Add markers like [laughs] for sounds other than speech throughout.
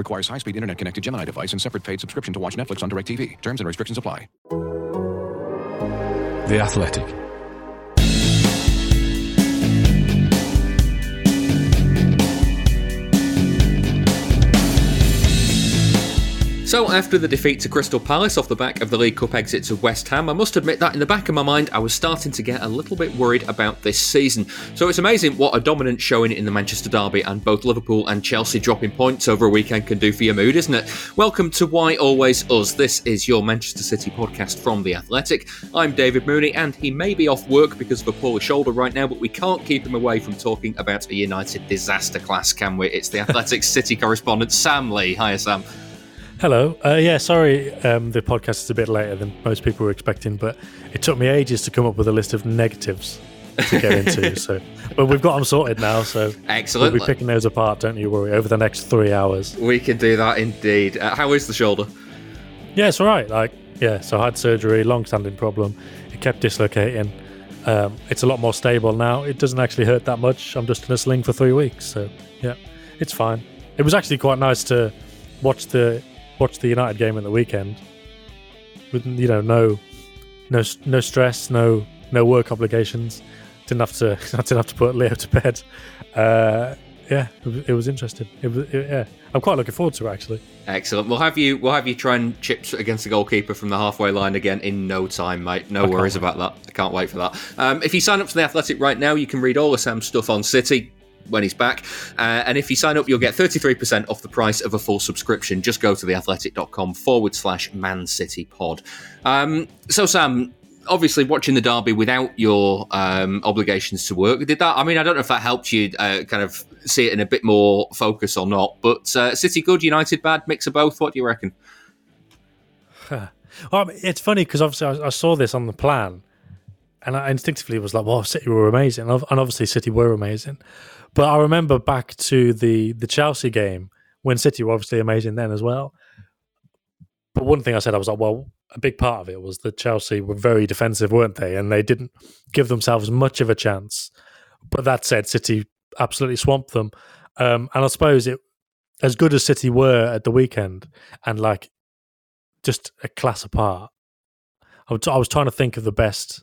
Requires high-speed internet-connected Gemini device and separate paid subscription to watch Netflix on DirecTV. Terms and restrictions apply. The Athletic. So, after the defeat to Crystal Palace off the back of the League Cup exit to West Ham, I must admit that in the back of my mind, I was starting to get a little bit worried about this season. So, it's amazing what a dominant showing in the Manchester Derby and both Liverpool and Chelsea dropping points over a weekend can do for your mood, isn't it? Welcome to Why Always Us. This is your Manchester City podcast from The Athletic. I'm David Mooney, and he may be off work because of a poor shoulder right now, but we can't keep him away from talking about a United disaster class, can we? It's The Athletic [laughs] City correspondent, Sam Lee. Hiya, Sam. Hello. Uh, yeah, sorry, um, the podcast is a bit later than most people were expecting, but it took me ages to come up with a list of negatives to get into. [laughs] so, but we've got them sorted now. So excellent. We'll be picking those apart. Don't you worry. Over the next three hours, we can do that indeed. Uh, how is the shoulder? Yeah, it's all right. Like, yeah, so I had surgery, long-standing problem. It kept dislocating. Um, it's a lot more stable now. It doesn't actually hurt that much. I'm just in a sling for three weeks, so yeah, it's fine. It was actually quite nice to watch the watched the United game at the weekend with you know no no no stress, no no work obligations. Didn't have to [laughs] didn't have to put Leo to bed. Uh, yeah, it was, it was interesting. It was it, yeah. I'm quite looking forward to it actually. Excellent. We'll have you we'll have you try and chips against the goalkeeper from the halfway line again in no time, mate. No worries about that. I can't wait for that. Um, if you sign up to the Athletic right now, you can read all the Sam stuff on City when he's back. Uh, and if you sign up, you'll get 33% off the price of a full subscription. Just go to theathletic.com forward slash Man City Pod. Um, so, Sam, obviously watching the derby without your um, obligations to work did that i mean i don't know if that helped you uh, kind of see it in a bit more focus or not but uh, city good united bad mix of both what do you reckon [laughs] well, it's funny because obviously I, I, saw this on the plan and i instinctively was like well city were amazing and obviously city were amazing but I remember back to the the Chelsea game when City were obviously amazing then as well. But one thing I said, I was like, well, a big part of it was that Chelsea were very defensive, weren't they? And they didn't give themselves much of a chance. But that said, City absolutely swamped them. Um, and I suppose it, as good as City were at the weekend, and like just a class apart. I was, I was trying to think of the best,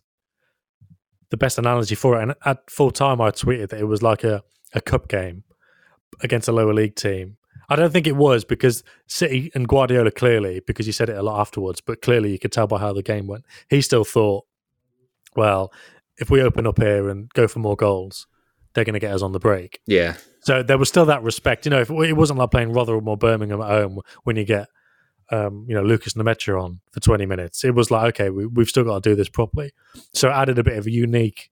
the best analogy for it. And at full time, I tweeted that it was like a a cup game against a lower league team. I don't think it was because City and Guardiola clearly, because he said it a lot afterwards, but clearly you could tell by how the game went. He still thought, well, if we open up here and go for more goals, they're going to get us on the break. Yeah. So there was still that respect. You know, if it wasn't like playing Rotherham or Birmingham at home when you get, um, you know, Lukas Nmecha on for 20 minutes. It was like, okay, we, we've still got to do this properly. So it added a bit of a unique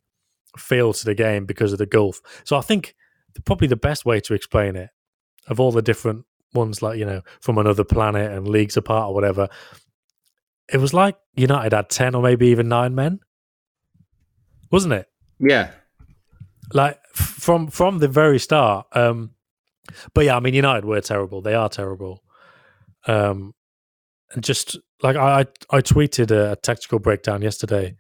feel to the game because of the gulf. So I think probably the best way to explain it of all the different ones, like you know, from another planet and leagues apart or whatever. It was like United had ten or maybe even nine men, wasn't it? Yeah, like from from the very start. Um, but yeah, I mean, United were terrible. They are terrible. Um, and just like I, I tweeted a tactical breakdown yesterday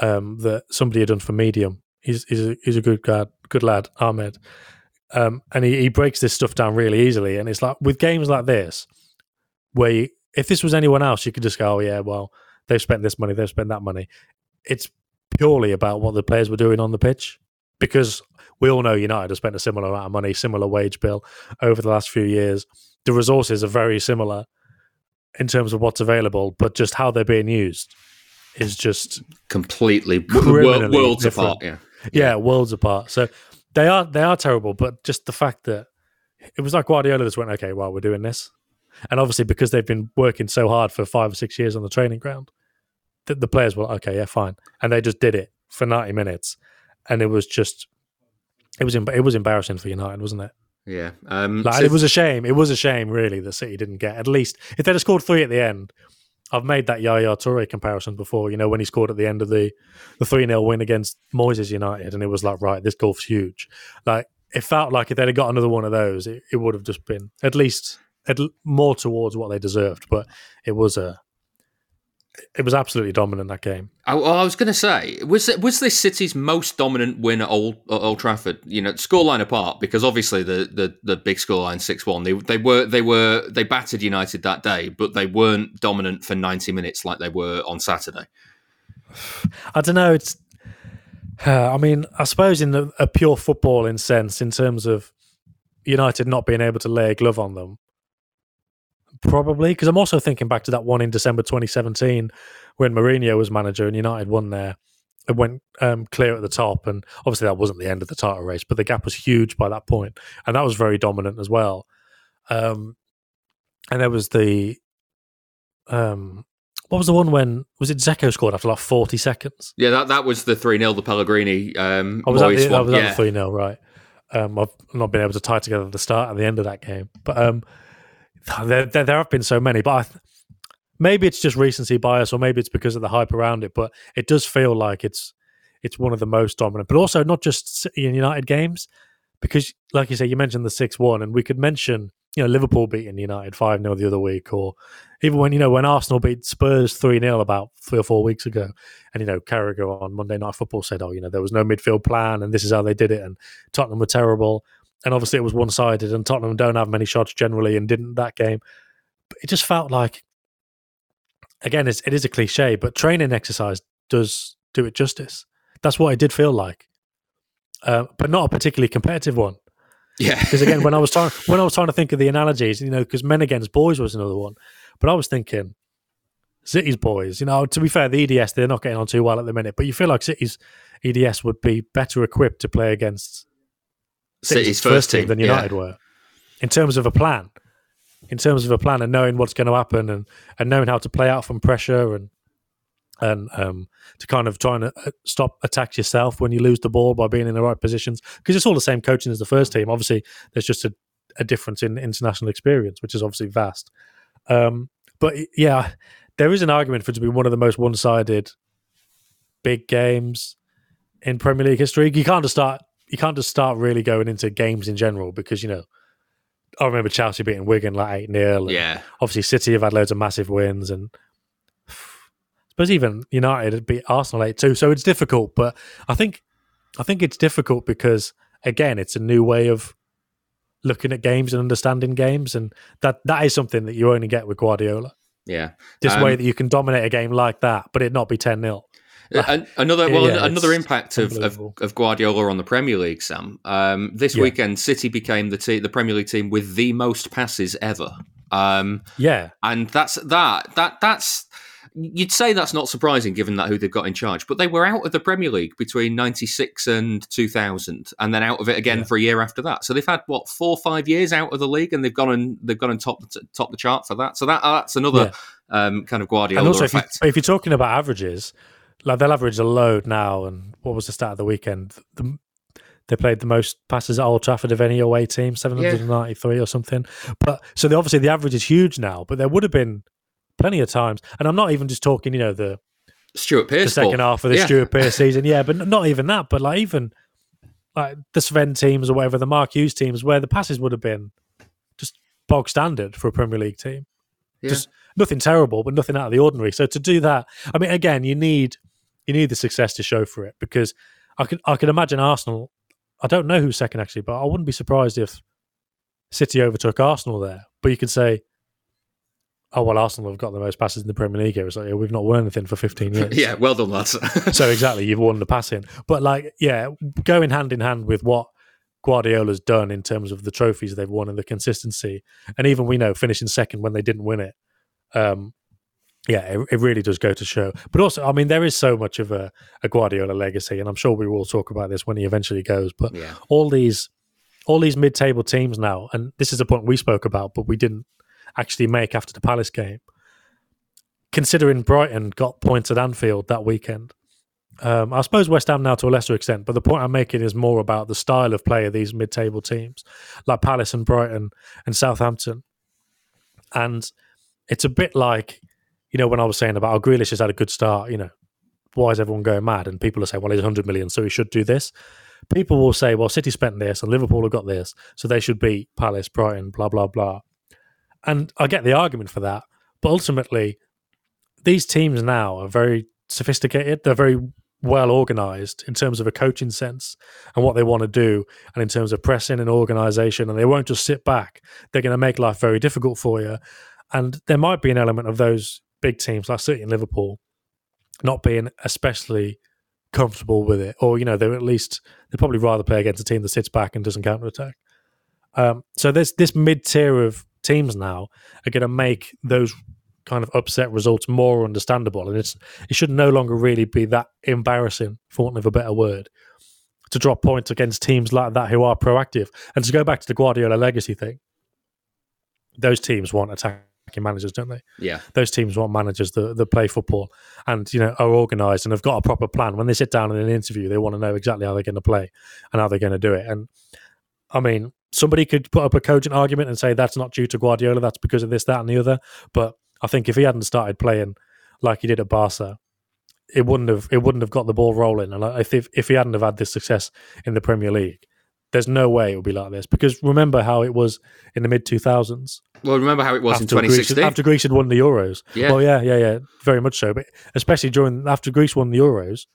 um, that somebody had done for Medium. He's he's a, he's a good guy, good lad, Ahmed. Um, and he, he breaks this stuff down really easily. And it's like with games like this, where you, if this was anyone else, you could just go, oh, yeah, well, they've spent this money, they've spent that money. It's purely about what the players were doing on the pitch because we all know United have spent a similar amount of money, similar wage bill over the last few years. The resources are very similar in terms of what's available, but just how they're being used is just completely worlds apart. Yeah. Yeah, worlds apart. So they are they are terrible, but just the fact that it was like Guardiola just went, okay, well, we're doing this, and obviously because they've been working so hard for five or six years on the training ground, the, the players were like, okay, yeah, fine, and they just did it for ninety minutes, and it was just it was it was embarrassing for United, wasn't it? Yeah, um, like, so it was a shame. It was a shame, really, that City didn't get at least if they'd have scored three at the end. I've made that Yaya Toure comparison before. You know, when he scored at the end of the the three 0 win against Moyes United, and it was like, right, this golf's huge. Like it felt like if they'd have got another one of those, it, it would have just been at least at more towards what they deserved. But it was a it was absolutely dominant that game. I, I was going to say, was it, was this City's most dominant win at Old, at Old Trafford? You know, scoreline apart, because obviously the the, the big scoreline six one. They they were they were they battered United that day, but they weren't dominant for ninety minutes like they were on Saturday. [sighs] I don't know. It's. Uh, [sighs] I mean, I suppose in a, a pure footballing sense, in terms of United not being able to lay a glove on them, probably because I'm also thinking back to that one in December 2017 when Mourinho was manager and United won there. It went um, clear at the top, and obviously that wasn't the end of the title race, but the gap was huge by that point, and that was very dominant as well. Um, and there was the um, what was the one when was it Dzeko scored after like 40 seconds? Yeah, that, that was the 3 0, the Pellegrini. Um, oh, was that, the, that was yeah. the 3 0, right? Um, I've not been able to tie together the start and the end of that game. But um, [sighs] there, there, there, have been so many, but th- maybe it's just recency bias, or maybe it's because of the hype around it. But it does feel like it's it's one of the most dominant. But also not just and United games, because like you say, you mentioned the six one, and we could mention you know Liverpool beating United five 0 the other week, or even when you know when Arsenal beat Spurs three 0 about three or four weeks ago, and you know Carragher on Monday Night Football said, "Oh, you know there was no midfield plan, and this is how they did it," and Tottenham were terrible and obviously it was one sided, and Tottenham don't have many shots generally, and didn't that game. But it just felt like, again, it's, it is a cliche, but training exercise does do it justice. That's what it did feel like, uh, but not a particularly competitive one. Yeah, because again, when I was [laughs] trying when I was trying to think of the analogies, you know, because men against boys was another one, but I was thinking City's boys. You know, to be fair, the EDS they're not getting on too well at the minute, but you feel like City's EDS would be better equipped to play against City's first team than United yeah. were in terms of a plan. In terms of a plan and knowing what's going to happen and, and knowing how to play out from pressure and and um, to kind of trying to uh, stop attacks yourself when you lose the ball by being in the right positions because it's all the same coaching as the first team. Obviously, there's just a, a difference in international experience, which is obviously vast. Um, but yeah, there is an argument for it to be one of the most one-sided big games in Premier League history. You can't just start you can't just start really going into games in general because you know I remember Chelsea beating Wigan like eight 0 Yeah. Obviously, City have had loads of massive wins, and I suppose even United beat Arsenal eight two. So it's difficult, but I think I think it's difficult because again, it's a new way of looking at games and understanding games, and that that is something that you only get with Guardiola. Yeah, this um, way that you can dominate a game like that, but it not be ten 0 another well, yeah, another impact of, of, of, Guardiola on the Premier League, Sam. Um, this yeah. weekend, City became the te- the Premier League team with the most passes ever. Um, yeah, and that's that that that's you'd say that's not surprising given that who they've got in charge, but they were out of the Premier League between '96 and 2000, and then out of it again yeah. for a year after that. So they've had what four, five years out of the league, and they've gone and they've gone and top top the chart for that. So that that's another yeah. um, kind of Guardiola and also effect. If, you, if you're talking about averages, like they'll average a load now. And what was the start of the weekend? The, they played the most passes at Old Trafford of any away team, 793 yeah. or something. But so the, obviously the average is huge now, but there would have been plenty of times. And I'm not even just talking, you know, the Stuart Pearce the second ball. half of the yeah. Stuart [laughs] Pearce season. Yeah, but not even that. But like even like the Sven teams or whatever, the Mark Hughes teams, where the passes would have been just bog standard for a Premier League team. Yeah. Just nothing terrible, but nothing out of the ordinary. So to do that, I mean, again, you need you need the success to show for it because I can I can imagine Arsenal. I don't know who's second actually, but I wouldn't be surprised if City overtook Arsenal there. But you could say, oh well, Arsenal have got the most passes in the Premier League here. It's like yeah, we've not won anything for fifteen years. [laughs] yeah, well done, lads. [laughs] so [laughs] exactly, you've won the passing. But like, yeah, going hand in hand with what Guardiola's done in terms of the trophies they've won and the consistency, and even we know finishing second when they didn't win it. Um, yeah, it, it, really does go to show. But also, I mean, there is so much of a, a, Guardiola legacy, and I'm sure we will talk about this when he eventually goes. But yeah. all these, all these mid-table teams now, and this is a point we spoke about, but we didn't actually make after the Palace game. Considering Brighton got points at Anfield that weekend, um, I suppose West Ham now to a lesser extent, but the point I'm making is more about the style of play of these mid-table teams, like Palace and Brighton and Southampton, and it's a bit like you know, when I was saying about, oh, Grealish has had a good start, you know, why is everyone going mad? And people are saying, well, he's 100 million, so he should do this. People will say, well, City spent this and Liverpool have got this, so they should beat Palace, Brighton, blah, blah, blah. And I get the argument for that. But ultimately, these teams now are very sophisticated. They're very well organized in terms of a coaching sense and what they want to do, and in terms of pressing and organization. And they won't just sit back. They're going to make life very difficult for you. And there might be an element of those big teams like City and Liverpool not being especially comfortable with it, or you know, they're at least they'd probably rather play against a team that sits back and doesn't counter attack. Um, so there's this mid tier of teams now are going to make those kind of upset results more understandable, and it's it should no longer really be that embarrassing, for want of a better word, to drop points against teams like that who are proactive. And to go back to the Guardiola legacy thing, those teams want attacking managers, don't they? Yeah. Those teams want managers that, that play football and you know are organised and have got a proper plan. When they sit down in an interview, they want to know exactly how they're going to play and how they're going to do it. And I mean, somebody could put up a cogent argument and say that's not due to Guardiola, that's because of this, that, and the other. But I think if he hadn't started playing like he did at Barca, it wouldn't have it wouldn't have got the ball rolling. And if if he hadn't have had this success in the Premier League, there's no way it would be like this. Because remember how it was in the mid 2000s. Well, remember how it was in After Greece, 2016? after Greece had won the Euros. Yeah. Well, yeah, yeah, yeah, very much so. But especially during after Greece won the Euros,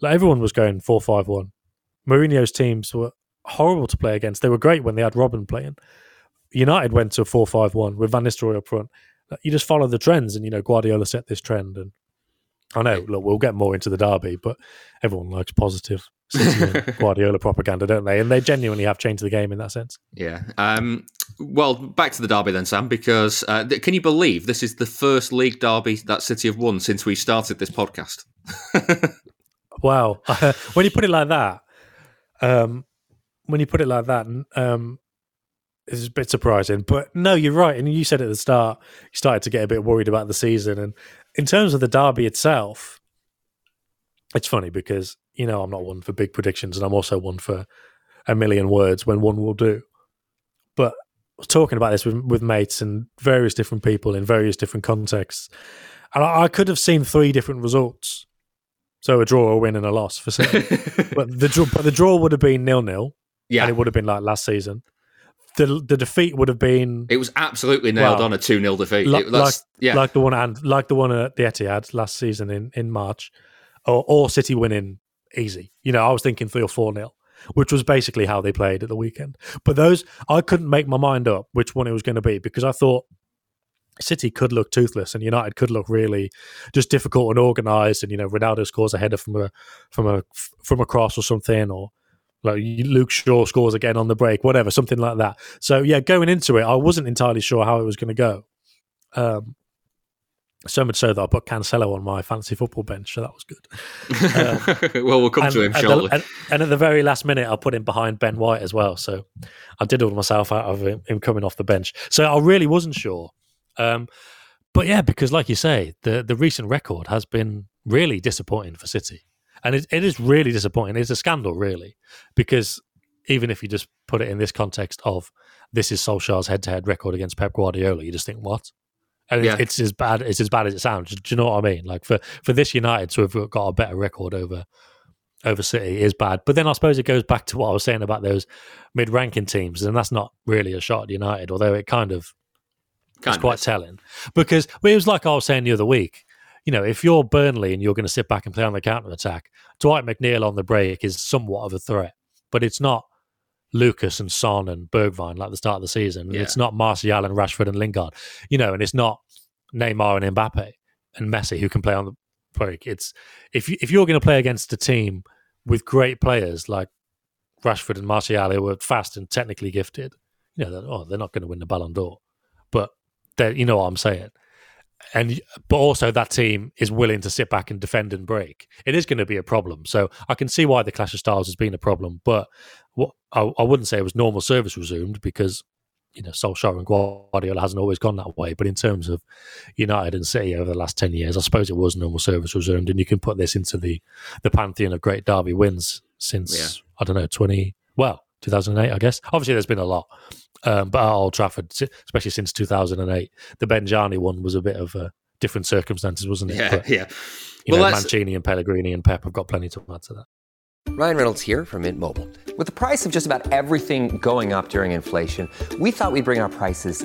like everyone was going four five one. Mourinho's teams were horrible to play against. They were great when they had Robben playing. United went to four five one with Van Nistelrooy up front. You just follow the trends, and you know Guardiola set this trend. And I know, look, we'll get more into the derby, but everyone likes positive [laughs] Guardiola propaganda, don't they? And they genuinely have changed the game in that sense. Yeah. Um, well, back to the derby then, Sam, because uh, th- can you believe this is the first league derby that City have won since we started this podcast? [laughs] Wow. [laughs] when you put it like that, um, when you put it like that, um, it's a bit surprising. But no, you're right. And you said at the start, you started to get a bit worried about the season. And in terms of the derby itself, it's funny because, you know, I'm not one for big predictions and I'm also one for a million words when one will do. But talking about this with, with mates and various different people in various different contexts. And I, I could have seen three different results. So a draw, a win, and a loss for City. [laughs] but the draw, but the draw would have been nil nil, Yeah. and it would have been like last season. The the defeat would have been It was absolutely nailed Well, on a 2 0 defeat. li- It- like yeah. like the one and like the one at the Etihad last season in in March, or, or City winning easy. You know, I was thinking three or four nil, which was basically how they played at the weekend. But those I couldn't make my mind up which one it was going to be because I thought City could look toothless and United could look really just difficult and organised. And you know, Ronaldo scores a header from a from a from a cross or something, or like Luke Shaw scores again on the break, whatever, something like that. So yeah, going into it, I wasn't entirely sure how it was going to go. Um, so much so that I put Cancelo on my fantasy football bench, so that was good. [laughs] well, we'll come And, to him the, shortly. and, and at the very last minute, I put him behind Ben White as well. So I diddled myself out of him, him coming off the bench. So I really wasn't sure. Um, but yeah, because like you say, the the recent record has been really disappointing for City, and it, it is really disappointing. It's a scandal, really, because even if you just put it in this context of this is Solskjaer's head to head record against Pep Guardiola, you just think what? And Yeah. it's, as bad. It's as bad as it sounds. Do you know what I mean? Like for for this United to have got a better record over over City is bad. But then I suppose it goes back to what I was saying about those mid ranking teams, and that's not really a shot at United, although it kind of Kind it's of quite is. telling because well, it was like I was saying the other week. You know, if you're Burnley and you're going to sit back and play on the counter attack, Dwight McNeil on the break is somewhat of a threat, but it's not Lucas and Son and Bergwijn like the start of the season. Yeah. It's not Martial and Rashford and Lingard. You know, and it's not Neymar and Mbappe and Messi who can play on the break. It's if you, if you're going to play against a team with great players like Rashford and Martial who are fast and technically gifted, you know, they're, oh, they're not going to win the Ballon d'Or, but you know what I'm saying. And but also that team is willing to sit back and defend and break. It is going to be a problem. So I can see why the clash of styles has been a problem. But what I, I wouldn't say it was normal service resumed because you know Solskjaer and Guardiola hasn't always gone that way. But in terms of United and City over the last ten years, I suppose it was normal service resumed, and you can put this into the the pantheon of great derby wins since Yeah. I don't know twenty well 2008, I guess. Obviously, there's been a lot, um, but at Old Trafford, especially since 2008, the Benjani one was a bit of a different circumstances, wasn't it? Yeah, But, yeah. You Well, know, let's- Mancini and Pellegrini and Pep have got plenty to add to that. Ryan Reynolds here from Mint Mobile. With the price of just about everything going up during inflation, we thought we'd bring our prices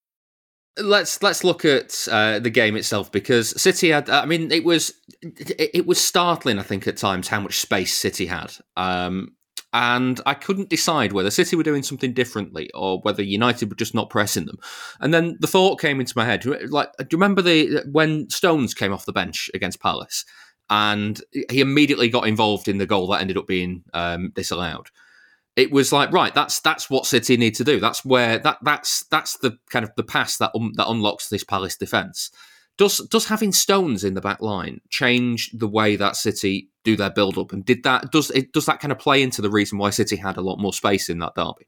Let's let's look at uh, the game itself because City had. I mean, it was it, it was startling. I think at times how much space City had, um, and I couldn't decide whether City were doing something differently or whether United were just not pressing them. And then the thought came into my head: like, do you remember the when Stones came off the bench against Palace? And he immediately got involved in the goal that ended up being um, disallowed it was like right that's that's what city need to do. That's where that that's that's the kind of the pass that um, that unlocks this palace defense. Does does having stones in the back line change the way that city do their build up and did that does it does that kind of play into the reason why city had a lot more space in that derby?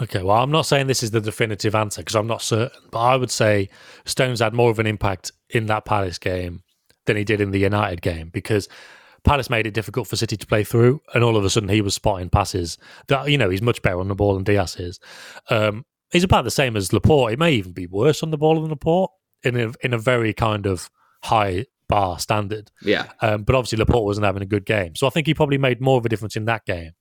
Okay, well, I'm not saying this is the definitive answer because I'm not certain, but I would say Stones had more of an impact in that Palace game than he did in the United game because Palace made it difficult for City to play through, and all of a sudden he was spotting passes that you know he's much better on the ball than Dias is. Um, he's about the same as Laporte. He may even be worse on the ball than Laporte in a in a very kind of high bar standard. yeah Um, but obviously Laporte wasn't having a good game, so I think he probably made more of a difference in that game.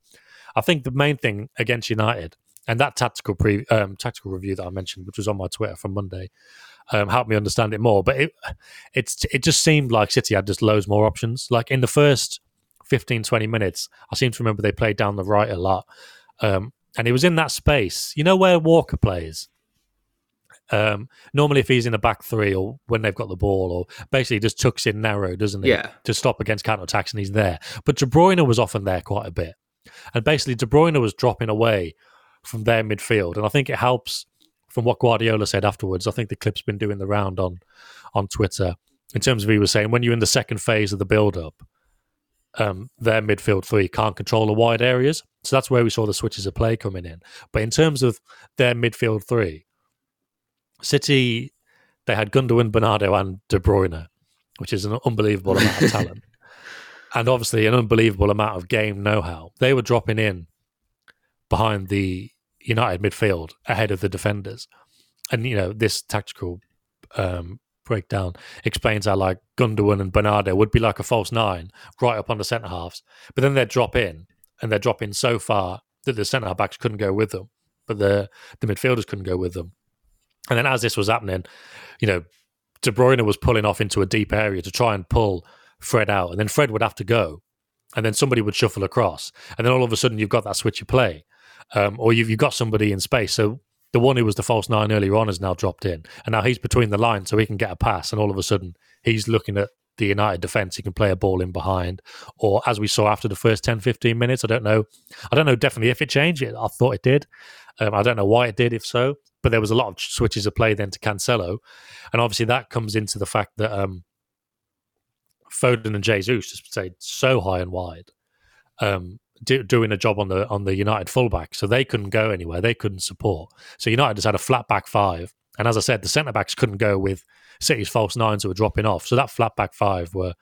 I think the main thing against United and that tactical pre um, tactical review that I mentioned, which was on my Twitter from Monday, um, helped me understand it more. But it it's it just seemed like City had just loads more options. Like in the first 15, 20 minutes, I seem to remember they played down the right a lot, um, and it was in that space. You know where Walker plays. Um, normally, if he's in the back three or when they've got the ball, or basically just tucks in narrow, doesn't he? Yeah. To stop against counter attacks, and he's there. But De Bruyne was often there quite a bit, and basically De Bruyne was dropping away from their midfield, and I think it helps. From what Guardiola said afterwards, I think the clip's been doing the round on on Twitter. In terms of he was saying, when you're in the second phase of the build up, um, their midfield three can't control the wide areas. So that's where we saw the switches of play coming in. But in terms of their midfield three, City, they had Gundogan, Bernardo, and De Bruyne, which is an unbelievable amount of talent. [laughs] And obviously, an unbelievable amount of game know how. They were dropping in behind the United midfield ahead of the defenders. And, you know, this tactical um, breakdown explains how, like, Gundogan and Bernardo would be like a false nine right up on the centre halves. But then they'd drop in, and they'd drop in so far that the centre backs couldn't go with them, but the, the midfielders couldn't go with them. And then as this was happening, you know, De Bruyne was pulling off into a deep area to try and pull Fred out. And then Fred would have to go. And then somebody would shuffle across. And then all of a sudden you've got that switch of play. Um, or you've, you've got somebody in space. So the one who was the false nine earlier on has now dropped in. And now he's between the lines so he can get a pass. And all of a sudden he's looking at the United defence. He can play a ball in behind. Or as we saw after the first 10, 15 minutes, I don't know. I don't know definitely if it changed it. I thought it did. Um, I don't know why it did, if so. But there was a lot of switches of play then to Cancelo. And obviously that comes into the fact that um, Foden and Jesus just stayed so high and wide, um, do, doing a job on the on the United fullback, so they couldn't go anywhere. They couldn't support. So United just had a flat back five, and as I said, the centre backs couldn't go with City's false nines who were dropping off. So that flat back five were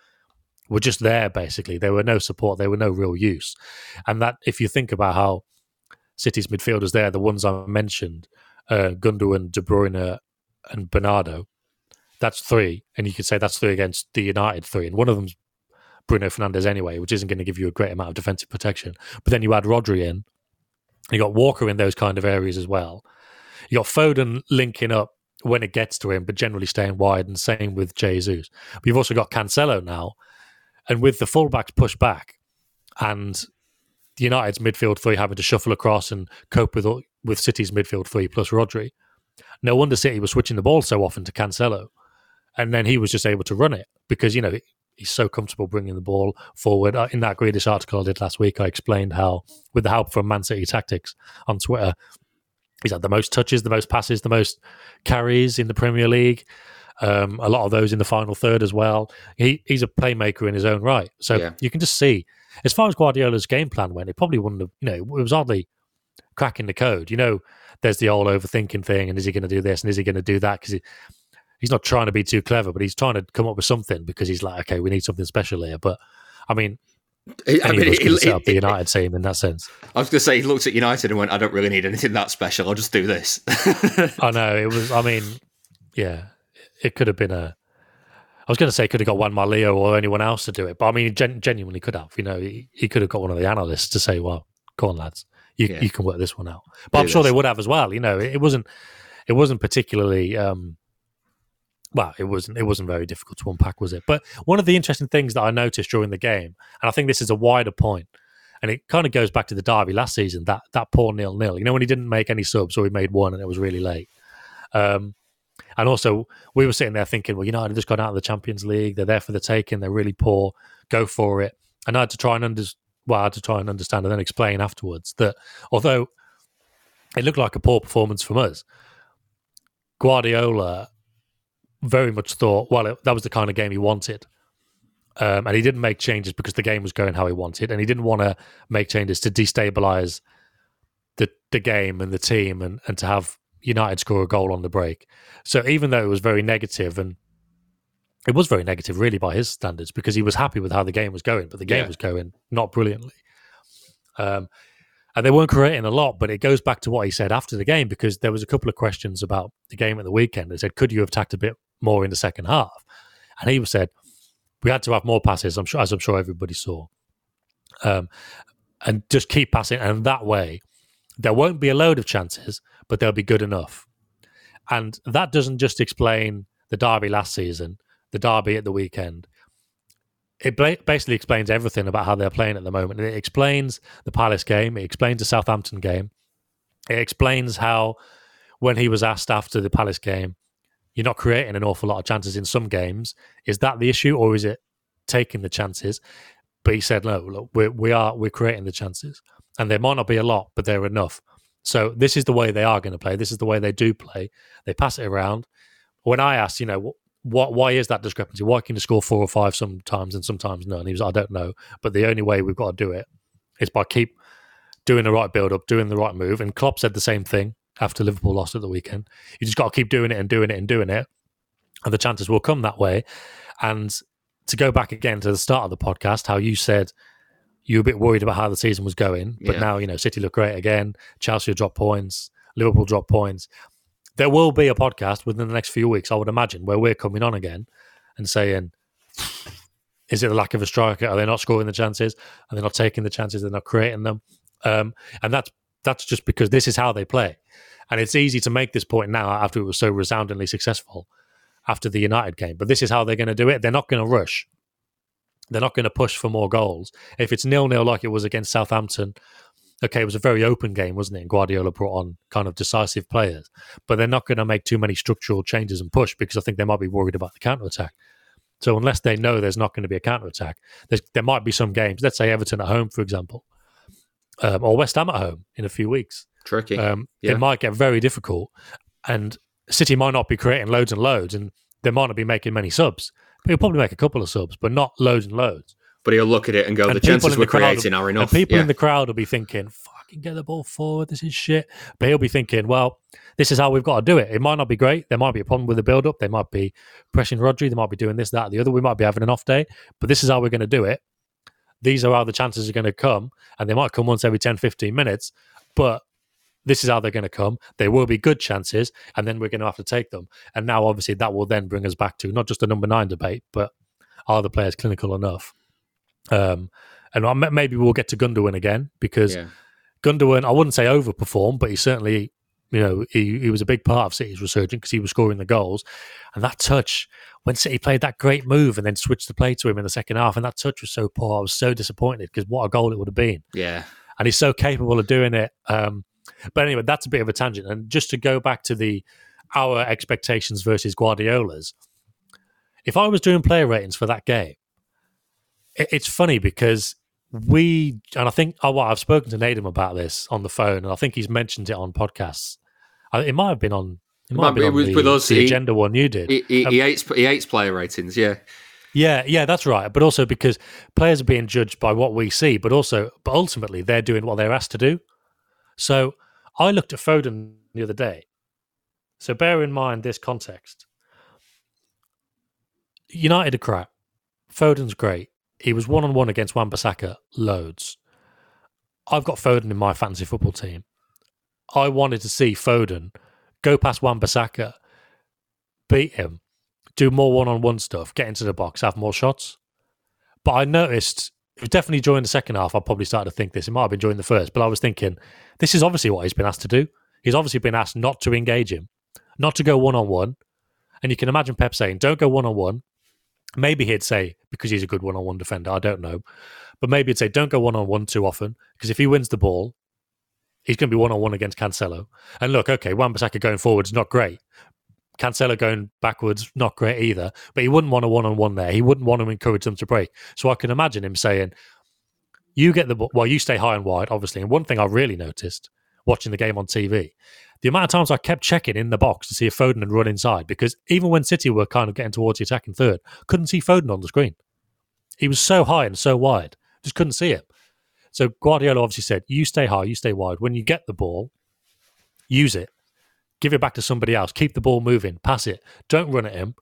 were just there basically. There were no support. There were no real use, and that if you think about how City's midfielders there, the ones I mentioned, uh, Gundogan, De Bruyne, and Bernardo. That's three, and you could say that's three against the United three, and one of them's Bruno Fernandes anyway, which isn't going to give you a great amount of defensive protection. But then you add Rodri in, you got Walker in those kind of areas as well. You got Foden linking up when it gets to him, but generally staying wide, and same with Jesus. But you've also got Cancelo now, and with the fullbacks pushed back, and the United's midfield three having to shuffle across and cope with with City's midfield three plus Rodri. No wonder City was switching the ball so often to Cancelo, and then he was just able to run it because you know he's so comfortable bringing the ball forward. Uh, in that Grealish article I did last week, I explained how, with the help from Man City Tactics on Twitter, he's had the most touches, the most passes, the most carries in the Premier League. Um, a lot of those in the final third as well. He, he's a playmaker in his own right. So Yeah. you can just see, as far as Guardiola's game plan went, it probably wouldn't have, you know, it was oddly cracking the code. You know, there's the old overthinking thing, and is he going to do this and is he going to do that? Because he, he's not trying to be too clever, but he's trying to come up with something because he's like, okay, we need something special here. But I mean, I mean, of us it- can set up the it- United team in that sense. I was going to say, he looked at United and went, I don't really need anything that special. I'll just do this. [laughs] I know it was. I mean, yeah, it could have been a. I was going to say could have got Juanma Lillo or anyone else to do it, but I mean, gen- genuinely could have. You know, he, he could have got one of the analysts to say, "Well, go on, lads, you Yeah. you can work this one out." But Do I'm sure they would have as well. You know, it, it wasn't it wasn't particularly. um well, it wasn't. It wasn't very difficult to unpack, was it? But one of the interesting things that I noticed during the game, and I think this is a wider point, and it kind of goes back to the derby last season. That that poor nil nil. You know, when he didn't make any subs or he made one and it was really late. Um, and also, we were sitting there thinking, well, United just got out of the Champions League. They're there for the taking. They're really poor. Go for it. And I had to try and under, well, I had to try and understand and then explain afterwards that although it looked like a poor performance from us, Guardiola very much thought, well, it, that was the kind of game he wanted. Um, and he didn't make changes because the game was going how he wanted, and he didn't want to make changes to destabilize the the game and the team, and and to have United score a goal on the break. So even though it was very negative, and it was very negative, really by his standards, because he was happy with how the game was going, but the game Yeah. was going not brilliantly. Um, and they weren't creating a lot, but it goes back to what he said after the game because there was a couple of questions about the game at the weekend. They said, "Could you have tacked a bit more in the second half?" And he said, "We had to have more passes." I'm sure, as I'm sure everybody saw, um, and just keep passing, and that way, there won't be a load of chances, but they'll be good enough. And that doesn't just explain the derby last season, the derby at the weekend. It ba- basically explains everything about how they're playing at the moment. It explains the Palace game. It explains the Southampton game. It explains how, when he was asked after the Palace game, you're not creating an awful lot of chances in some games. Is that the issue, or is it taking the chances? But he said, no, look, we're, we are we're creating the chances, and there might not be a lot, but they're enough. So this is the way they are going to play. This is the way they do play. They pass it around. When I asked, you know, what, why is that discrepancy? Why can you score four or five sometimes and sometimes none? He was, I don't know, but the only way we've got to do it is by keep doing the right build up, doing the right move. And Klopp said the same thing after Liverpool lost at the weekend. You just got to keep doing it and doing it and doing it, and the chances will come that way. And to go back again to the start of the podcast, how you said you were a bit worried about how the season was going, but Yeah. now you know City look great again. Chelsea drop points. Liverpool drop points. There will be a podcast within the next few weeks, I would imagine, where we're coming on again and saying, "Is it the lack of a striker? Are they not scoring the chances? Are they not taking the chances? They're not creating them." Um, and that's that's just because this is how they play, and it's easy to make this point now after it was so resoundingly successful after the United game. But this is how they're going to do it. They're not going to rush. They're not going to push for more goals. If it's nil nil like it was against Southampton, okay, it was a very open game, wasn't it? And Guardiola brought on kind of decisive players, but they're not going to make too many structural changes and push because I think they might be worried about the counter attack. So unless they know there's not going to be a counter attack, there might be some games. Let's say Everton at home, for example, um, or West Ham at home in a few weeks. Tricky. Um, Yeah. It might get very difficult, and City might not be creating loads and loads, and they might not be making many subs. He'll probably make a couple of subs, but not loads and loads. but he'll look at it and go, And the chances we're the creating will- are And enough. people yeah. in the crowd will be thinking, "Fucking get the ball forward. This is shit." But he'll be thinking, "Well, this is how we've got to do it. It might not be great. There might be a problem with the build up. They might be pressing Rodri. They might be doing this, that, the other. We might be having an off day. But this is how we're going to do it. These are how the chances are going to come, and they might come once every 10, 15 minutes. But this is how they're going to come. They will be good chances, and then we're going to have to take them. And now, obviously, that will then bring us back to not just the number nine debate, but are the players clinical enough? Um, and maybe we'll get to Gundogan again because Yeah. Gundogan, I wouldn't say overperformed, but he certainly, you know, he, he was a big part of City's resurgence because he was scoring the goals. And that touch, when City played that great move and then switched the play to him in the second half, and that touch was so poor, I was so disappointed because what a goal it would have been. Yeah. and he's so capable of doing it. Um, but anyway, that's a bit of a tangent. And just to go back to the our expectations versus Guardiola's, if I was doing player ratings for that game, it, it's funny because we and I think oh, well, I've spoken to Nadim about this on the phone, and I think he's mentioned it on podcasts. I, it might have been on. It might, have been on with, the, with us, the he- agenda one you did. He, he, Um, he hates he hates player ratings. Yeah, Yeah, yeah, that's right. But also because players are being judged by what we see, but also, but ultimately, they're doing what they're asked to do. So I looked at Foden the other day. So bear in mind this context. United are crap. Foden's great. He was one on one against Wan-Bissaka loads. I've got Foden in my fantasy football team. I wanted to see Foden go past Wan-Bissaka, beat him, do more one-on-one stuff, get into the box, have more shots. But I noticed it was definitely during the second half. I probably started to think this. It might have been during the first, but I was thinking this is obviously what he's been asked to do. He's obviously been asked not to engage him, not to go one-on-one. And you can imagine Pep saying, "Don't go one-on-one." Maybe he'd say because he's a good one-on-one defender. I don't know, but maybe he'd say, "Don't go one-on-one too often," because if he wins the ball, he's going to be one-on-one against Cancelo. And look, okay, Wan-Bissaka going forward is not great. Cancelo going backwards, not great either. But he wouldn't want a one-on-one there. He wouldn't want to encourage them to break. So I can imagine him saying, "You get the. Well, you stay high and wide, obviously." And one thing I really noticed watching the game on TV, the amount of times I kept checking in the box to see if Foden had run inside, because even when City were kind of getting towards the attacking third, couldn't see Foden on the screen. He was so high and so wide, just couldn't see it. So Guardiola obviously said, "You stay high, you stay wide. When you get the ball, use it, give it back to somebody else, keep the ball moving, pass it. Don't run at him,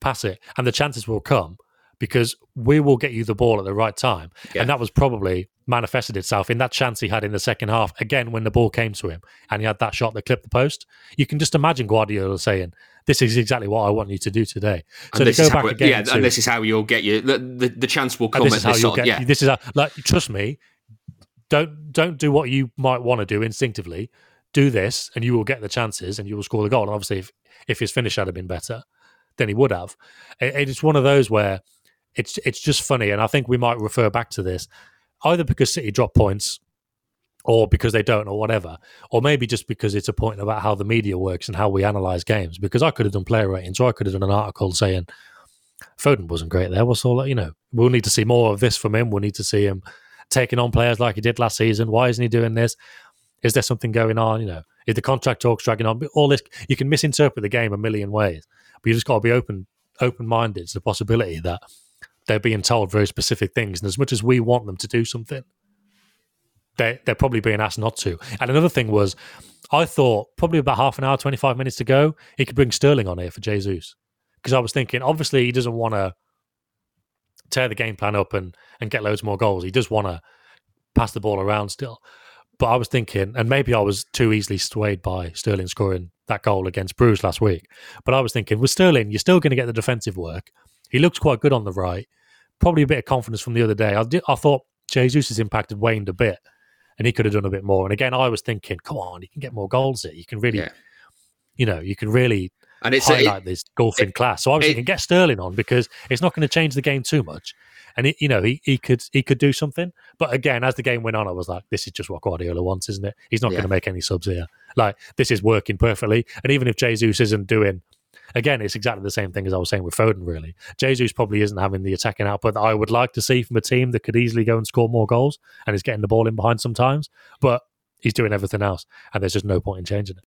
pass it, and the chances will come because we will get you the ball at the right time." Yeah. And that was probably manifested itself in that chance he had in the second half again when the ball came to him and he had that shot that clipped the post. You can just imagine Guardiola saying, "This is exactly what I want you to do today." So and to this go is back how, again, yeah, to- and this is how you'll get you. The, the, the chance will come this at is how this you'll sort. get. yeah, This is how, like trust me. Don't don't do what you might want to do instinctively. Do this, and you will get the chances, and you will score the goal. And obviously, if if his finish had been better, then he would have. It, it's one of those where it's it's just funny, and I think we might refer back to this either because City drop points. Or because they don't, or whatever, or maybe just because it's a point about how the media works and how we analyze games. Because I could have done player ratings, or I could have done an article saying Foden wasn't great there. What's all that? You know, we'll need to see more of this from him. We'll need to see him taking on players like he did last season. Why isn't he doing this? Is there something going on? You know, is the contract talks dragging on? All this you can misinterpret the game a million ways, but you just got to be open open minded to the possibility that they're being told very specific things, and as much as we want them to do something, they they're probably being asked not to. And another thing was, I thought probably about half an hour, twenty five minutes to go, he could bring Sterling on here for Jesus because I was thinking, obviously he doesn't want to tear the game plan up and and get loads more goals. He does want to pass the ball around still. But I was thinking, and maybe I was too easily swayed by Sterling scoring that goal against Bruges last week. But I was thinking, with Sterling, you're still going to get the defensive work. He looks quite good on the right. Probably a bit of confidence from the other day. I, did, I thought Jesus' impact had waned a bit, and he could have done a bit more. And again, I was thinking, come on, you can get more goals here. You can really, Yeah. you know, you can really and it's highlight it, this golfing class. So I was it- thinking, get Sterling on because it's not going to change the game too much, and he, you know he, he could he could do something. But again, as the game went on, I was like, this is just what Guardiola wants, isn't it? He's not Yeah. going to make any subs here. Like this is working perfectly, and even if Jesus isn't doing. Again, it's exactly the same thing as I was saying with Foden, really. Jesus probably isn't having the attacking output that I would like to see from a team that could easily go and score more goals and is getting the ball in behind sometimes, but he's doing everything else, and there's just no point in changing it.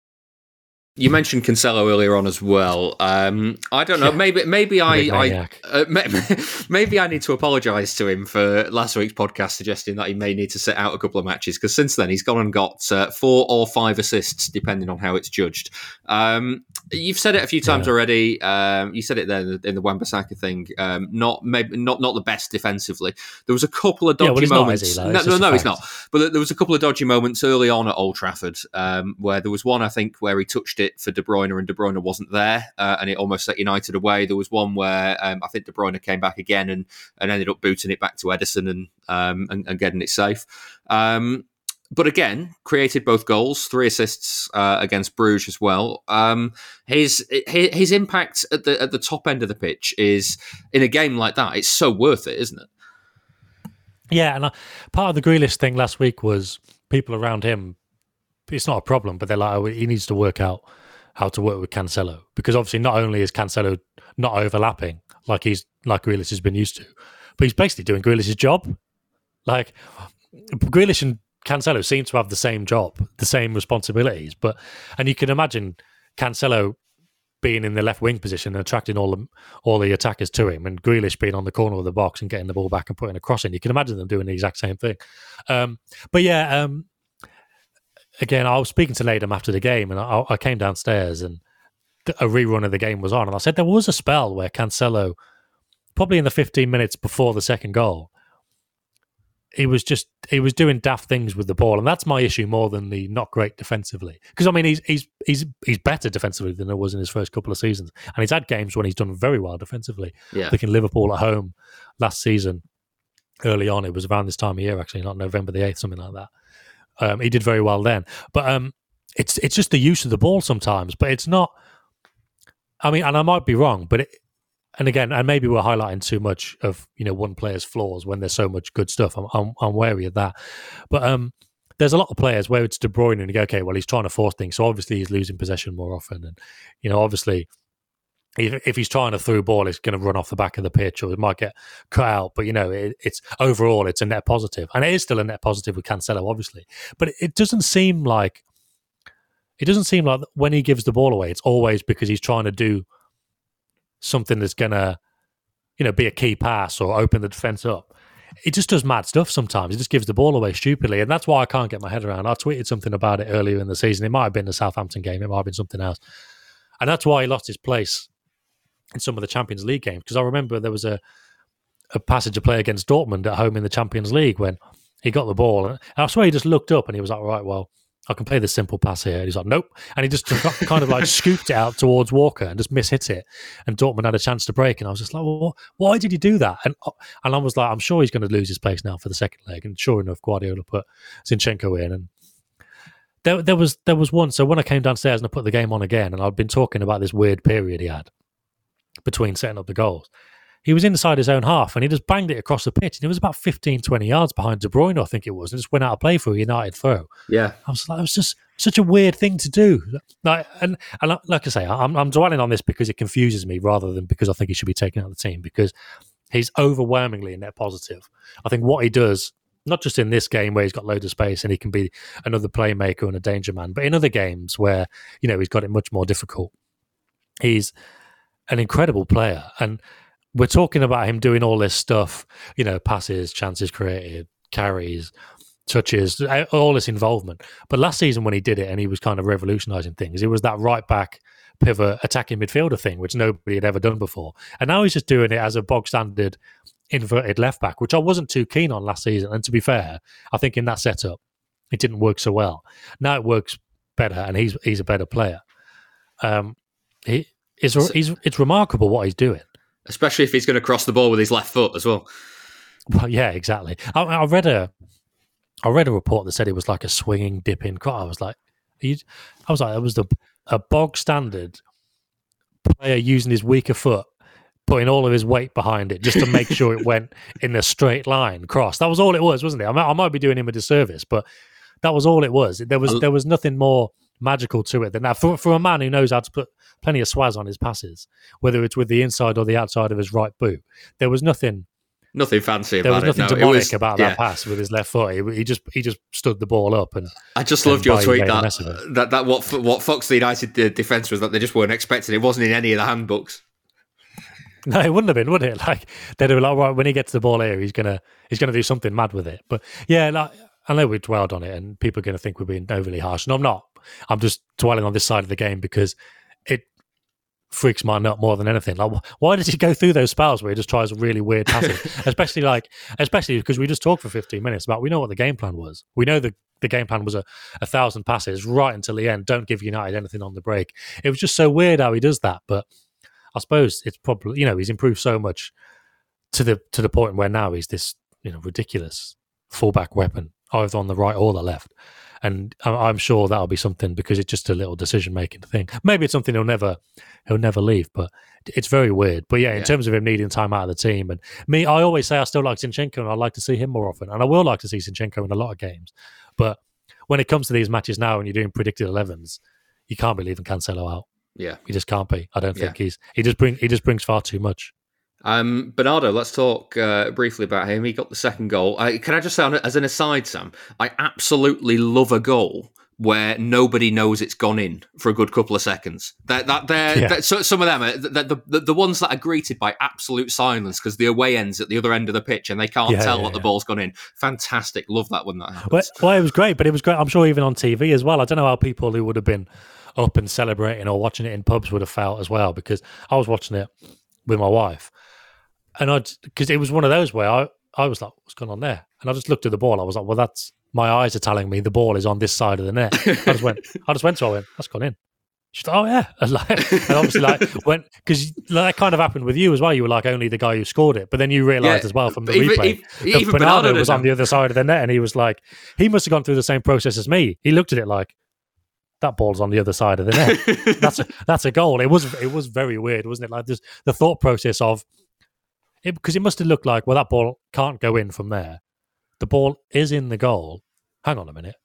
You mentioned Cancelo earlier on as well. Um, I don't know. Maybe maybe I, I uh, [laughs] maybe I need to apologise to him for last week's podcast suggesting that he may need to sit out a couple of matches because since then he's gone and got uh, four or five assists depending on how it's judged. Um, you've said it a few times Yeah. already. Um, you said it there in the, Wan-Bissaka thing. Um, not maybe not not the best defensively. There was a couple of Yeah, dodgy well, he's not, moments. No, no, no, he's not. But there was a couple of dodgy moments early on at Old Trafford um, where there was one, I think, where he touched it for De Bruyne and De Bruyne wasn't there uh, and it almost set United away. There was one where um, I think De Bruyne came back again and, and ended up booting it back to Ederson and, um, and, and getting it safe. Um, but again, created both goals, three assists uh, against Bruges as well. Um, his, his his impact at the at the top end of the pitch is in a game like that. It's so worth it, isn't it? Yeah, and I, part of the Grealish thing last week was people around him. It's not a problem, but they're like, oh, he needs to work out how to work with Cancelo because obviously not only is Cancelo not overlapping like he's like Grealish has been used to, but he's basically doing Grealish's job. Like Grealish and Cancelo seem to have the same job, the same responsibilities, but and you can imagine Cancelo being in the left wing position and attracting all the all the attackers to him, and Grealish being on the corner of the box and getting the ball back and putting a cross in. You can imagine them doing the exact same thing. Um, but yeah, um, again, I was speaking to Nedum after the game, and I, I came downstairs and a rerun of the game was on, and I said there was a spell where Cancelo, probably in the 15 minutes before the second goal, he was just he was doing daft things with the ball, and that's my issue more than the not great defensively. Because I mean, he's he's he's he's better defensively than he was in his first couple of seasons, and he's had games when he's done very well defensively. Yeah. Thinking Liverpool at home last season, early on, it was around this time of year actually, not November the eighth, something like that. Um, he did very well then, but um, it's it's just the use of the ball sometimes, but it's not. I mean, and I might be wrong, but it, and again, and maybe we're highlighting too much of you know one player's flaws when there's so much good stuff. I'm I'm, I'm wary of that, but um, there's a lot of players where it's De Bruyne and you go, okay, well he's trying to force things, so obviously he's losing possession more often, and you know obviously if, if he's trying to through ball, it's going to run off the back of the pitch or it might get cut out. But you know, it, it's overall it's a net positive, and it is still a net positive with Cancelo, obviously. But it, it doesn't seem like it doesn't seem like when he gives the ball away, it's always because he's trying to do something that's to, you know, be a key pass or open the defense up. It just does mad stuff sometimes. It just gives the ball away stupidly. And that's why I can't get my head around. I tweeted something about it earlier in the season. It might have been the Southampton game, it might have been something else. And that's why he lost his place in some of the Champions League games. Because I remember there was a, a passage of play against Dortmund at home in the Champions League when he got the ball. And I swear he just looked up and he was like, right, well, I can play the simple pass here. And he's like, nope. And he just kind of like [laughs] scooped it out towards Walker and just mishit it. And Dortmund had a chance to break. And I was just like, well, why did he do that? And uh, and I was like, I'm sure he's going to lose his place now for the second leg. And sure enough, Guardiola put Zinchenko in. And there, there was there was one. So when I came downstairs and I put the game on again, and I'd been talking about this weird period he had between setting up the goals he was inside his own half and he just banged it across the pitch. And it was about 15, 20 yards behind De Bruyne, I think it was, and just went out of play for a United throw. Yeah. I was like, it was just such a weird thing to do. Like, and, and like I say, I'm, I'm dwelling on this because it confuses me rather than because I think he should be taken out of the team because he's overwhelmingly a net positive. I think what he does, not just in this game where he's got loads of space and he can be another playmaker and a danger man, but in other games where, you know, he's got it much more difficult. He's an incredible player. And we're talking about him doing all this stuff, you know, passes, chances created, carries, touches, all this involvement. But last season when he did it and he was kind of revolutionizing things, it was that right back pivot attacking midfielder thing, which nobody had ever done before. And now he's just doing it as a bog standard inverted left back, which I wasn't too keen on last season. And to be fair, I think in that setup, it didn't work so well. Now it works better, and he's he's a better player. Um, he, it's, it's, it's remarkable what he's doing especially if he's going to cross the ball with his left foot as well. Well, yeah, exactly. I, I read a, I read a report that said it was like a swinging, dipping. Cross. I was like, I was like, it was the a bog standard player using his weaker foot, putting all of his weight behind it just to make [laughs] sure it went in a straight line cross. That was all it was, wasn't it? I might, I might be doing him a disservice, but that was all it was. There was there was nothing more magical to it than that. For, for a man who knows how to put plenty of swaz on his passes, whether it's with the inside or the outside of his right boot, there was nothing. Nothing fancy. There was nothing it, no, demonic was, about yeah. that pass with his left foot. He, he, just he just stood the ball up and. I just loved your tweet that that that what what Fox the United uh, defense was that they just weren't expecting. It It wasn't in any of the handbooks. [laughs] No, it wouldn't have been, would it? [laughs] Like they'd have like, right, when he gets the ball here, he's gonna he's gonna do something mad with it. But yeah, like I know we dwelled on it, and people are gonna think we're being overly harsh, and I'm not. I'm just dwelling on this side of the game because it freaks my nut more than anything. Like, why does he go through those spells where he just tries really weird passes? [laughs] especially like, especially because we just talked for 15 minutes about we know what the game plan was. We know the the game plan was a, a thousand passes right until the end. Don't give United anything on the break. It was just so weird how he does that. But I suppose it's probably you know he's improved so much to the to the point where now he's this you know ridiculous fullback weapon either on the right or the left. And I'm sure that'll be something because it's just a little decision making thing. Maybe it's something he'll never he'll never leave, but it's very weird. But yeah, in Yeah. terms of him needing time out of the team, and me, I always say I still like Zinchenko, and I'd like to see him more often, and I will like to see Zinchenko in a lot of games. But when it comes to these matches now, and you're doing predicted 11s, you can't be leaving Cancelo out. Yeah. He just can't be. I don't think Yeah. he's he just bring he just brings far too much. Um, Bernardo, let's talk uh, briefly about him. He got the second goal. I, can I just say, as an aside, Sam, I absolutely love a goal where nobody knows it's gone in for a good couple of seconds. That that they're, Yeah. so, some of them, are, the, the the ones that are greeted by absolute silence because the away ends at the other end of the pitch and they can't Yeah, tell yeah, that the ball's gone in. Fantastic, love that when that happens. Well, well, it was great, but it was great. I'm sure even on TV as well. I don't know how people who would have been up and celebrating or watching it in pubs would have felt as well because I was watching it with my wife, and I because it was one of those where I I was like, what's going on there? And I just looked at the ball. I was like, well, that's my eyes are telling me the ball is on this side of the net. I just went, [laughs] I just went to her, I went, that's gone in. She's like, oh yeah, [laughs] and, like, and obviously like when because that kind of happened with you as well. You were like only the guy who scored it, but then you realised Yeah, as well from the even- replay even- that even Bernardo, was on the other side of the net, and he was like, he must have gone through the same process as me. He looked at it like that ball's on the other side of the net. [laughs] that's a that's a goal. It was it was very weird, wasn't it? Like this, the thought process of because it must have looked like well that ball can't go in from there. The ball is in the goal. Hang on a minute.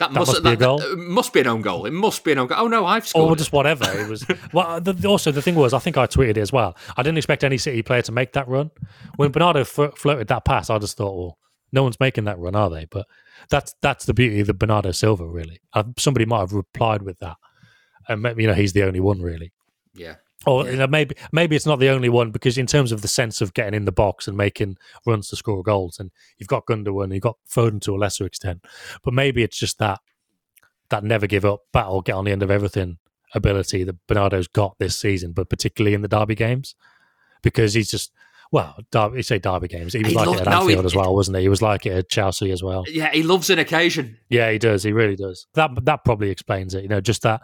That, That must, must be a that- that- goal? uh, must be an own goal. It must be an own goal. Oh no, I've scored. or just whatever. It was [laughs] well. The, also, the thing was, I think I tweeted it as well. I didn't expect any City player to make that run. When Bernardo f- floated that pass, I just thought, well, no one's making that run, are they? But that's that's the beauty of the Bernardo Silva, really. Uh, somebody might have replied with that, and maybe, you know he's the only one, really. yeah. Or you know, maybe maybe it's not the only one because in terms of the sense of getting in the box and making runs to score goals, and you've got Gundogan, you've got Foden to a lesser extent, but maybe it's just that that never give up battle, get on the end of everything ability that Bernardo's got this season, but particularly in the derby games because he's just well, derby, you say derby games. He was He like loved- it at no, he- Anfield as well, wasn't he? He was like it at Chelsea as well. Yeah, he loves an occasion. Yeah, he does. He really does. That that probably explains it. You know, just that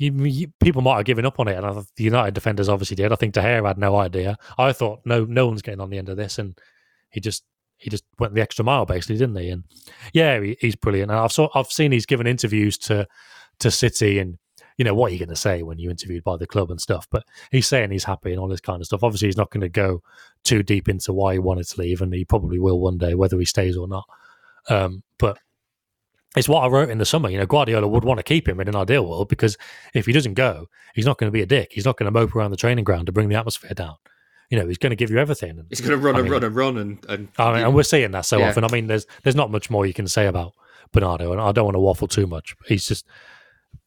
you, you, people might have given up on it, and I, the United defenders obviously did. I think De Gea had no idea. I thought no, no one's getting on the end of this, and he just he just went the extra mile, basically, didn't he? And yeah, he, he's brilliant. And I've saw I've seen he's given interviews to to City, and you know what are you going to say when you're interviewed by the club and stuff. But he's saying he's happy and all this kind of stuff. Obviously, he's not going to go too deep into why he wanted to leave, and he probably will one day, whether he stays or not. Um, but it's what I wrote in the summer. You know, Guardiola would want to keep him in an ideal world because if he doesn't go, he's not going to be a dick. He's not going to mope around the training ground to bring the atmosphere down. You know, he's going to give you everything. And, He's going to run I and mean, run and run and and, I mean, and we're seeing that so Yeah. often. I mean, there's there's not much more you can say about Bernardo, and I don't want to waffle too much. He's just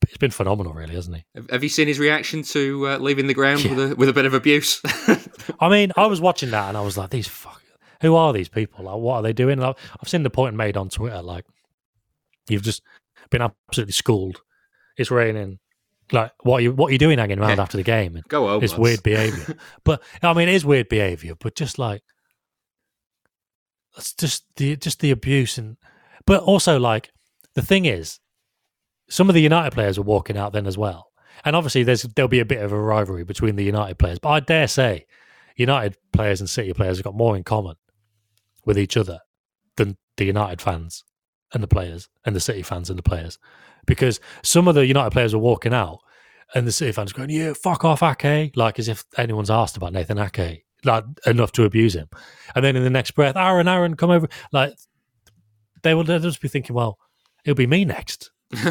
he's been phenomenal, really, hasn't he? Have- you seen his reaction to uh, leaving the ground with a with a bit of abuse? [laughs] I mean, I was watching that and I was like, these fuck, who are these people? Like, what are they doing? I've, I've seen the point made on Twitter, like, you've just been absolutely schooled. It's raining. Like, what are you, what are you doing hanging around Yeah. after the game? And Go home, It's lads. weird [laughs] behavior. but, I mean, it is weird behavior, but just like, it's just the, just the abuse. And, but also, like, the thing is, some of the United players were walking out then as well. And obviously, there's there'll be a bit of a rivalry between the United players. But I dare say, United players and City players have got more in common with each other than the United fans and the players and the City fans and the players. Because some of the United players were walking out and the City fans going, Yeah, fuck off, Ake. Like as if anyone's asked about Nathan Ake, like enough to abuse him. And then in the next breath, Aaron, Aaron, come over. Like they will just be thinking, Well, it'll be me next. [laughs]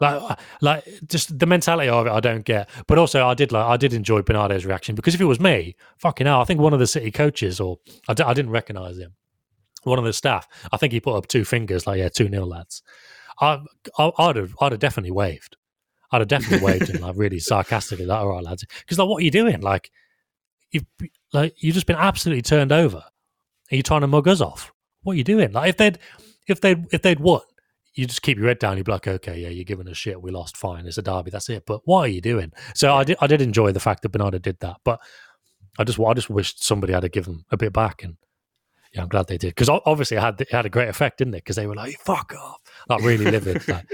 like, uh, like just the mentality of it, I don't get. But also, I did like, I did enjoy Bernardo's reaction because if it was me, fucking hell, I think one of the City coaches, or I, d- I didn't recognise him, one of the staff, I think he put up two fingers, like yeah, two nil lads. I, I, I'd have, I'd have definitely waved. I'd have definitely [laughs] waved him like really sarcastically, like all right, lads, because like what are you doing? Like you've like you've just been absolutely turned over, Are you're trying to mug us off. What are you doing? Like if they'd if they'd if they'd won, you just keep your head down. You'd be like, okay, yeah, you're giving us shit. We lost, fine. It's a derby. That's it. But what are you doing? So I did, I did enjoy the fact that Bernardo did that. But I just, I just wished somebody had given a bit back. And yeah, I'm glad they did because obviously it had, it had a great effect, didn't it? Because they were like, fuck off, like really livid. like,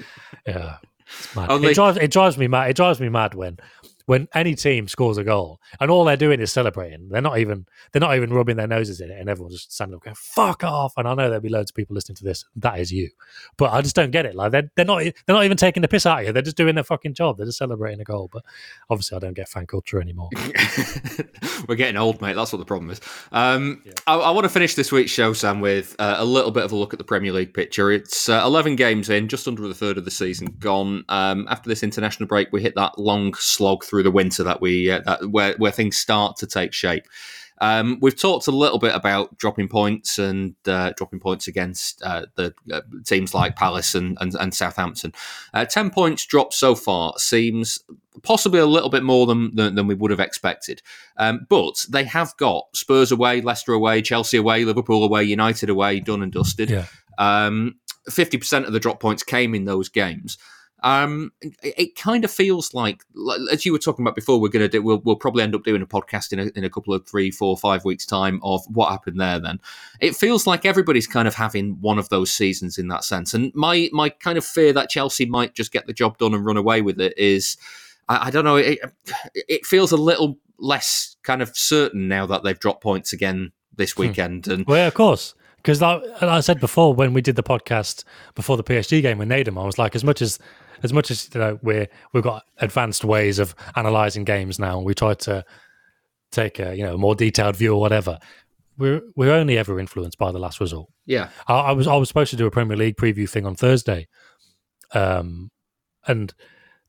yeah, it's mad. It drives, it drives me mad. It drives me mad when when any team scores a goal and all they're doing is celebrating, they're not even they're not even rubbing their noses in it, and everyone's just standing up going "fuck off." And I know there'll be loads of people listening to this. That is you, but I just don't get it. Like they're they're not they're not even taking the piss out of you. They're just doing their fucking job. They're just celebrating a goal. But obviously, I don't get fan culture anymore. [laughs] We're getting old, mate. That's what the problem is. Um, I, I want to finish this week's show, Sam, with uh, a little bit of a look at the Premier League picture. It's uh, 11 games in, just under the third of the season gone. Um, after this international break, we hit that long slog through the winter that we uh, that, where where things start to take shape. Um, we've talked a little bit about dropping points and uh, dropping points against uh, the uh, teams like Palace and, and, and Southampton. Uh, 10 points dropped so far seems possibly a little bit more than, than, than we would have expected. Um, but they have got Spurs away, Leicester away, Chelsea away, Liverpool away, United away, done and dusted. Yeah. Um, 50% of the drop points came in those games. Um, it, it kind of feels like, as you were talking about before, we're going to do. We'll, we'll probably end up doing a podcast in a, in a couple of three, four, five weeks' time of what happened there. Then it feels like everybody's kind of having one of those seasons in that sense. And my my kind of fear that Chelsea might just get the job done and run away with it is, I, I don't know. It, it feels a little less kind of certain now that they've dropped points again this weekend. And Well, yeah, of course. Because like, like I said before, when we did the podcast before the PSG game with Nedum, I was like, as much as as much as you know, we're we've got advanced ways of analysing games now, and we try to take a you know more detailed view or whatever. We're we're only ever influenced by the last result. yeah, I, I was I was supposed to do a Premier League preview thing on Thursday, um, and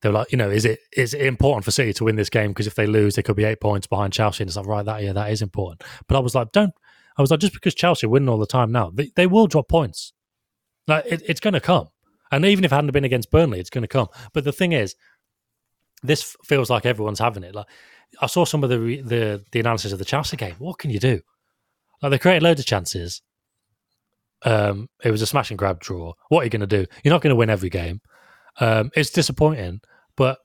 they were like, you know, is it is it important for City to win this game because if they lose, they could be eight points behind Chelsea, and it's like right, that yeah, that is important. But I was like, don't. I was like, just because Chelsea winning all the time now, they, they will drop points. Like it, it's going to come, and even if it hadn't been against Burnley, it's going to come. But the thing is, this feels like everyone's having it. Like I saw some of the the the analysis of the Chelsea game. What can you do? Like they created loads of chances. Um, it was a smash and grab draw. What are you going to do? You're not going to win every game. Um, it's disappointing, but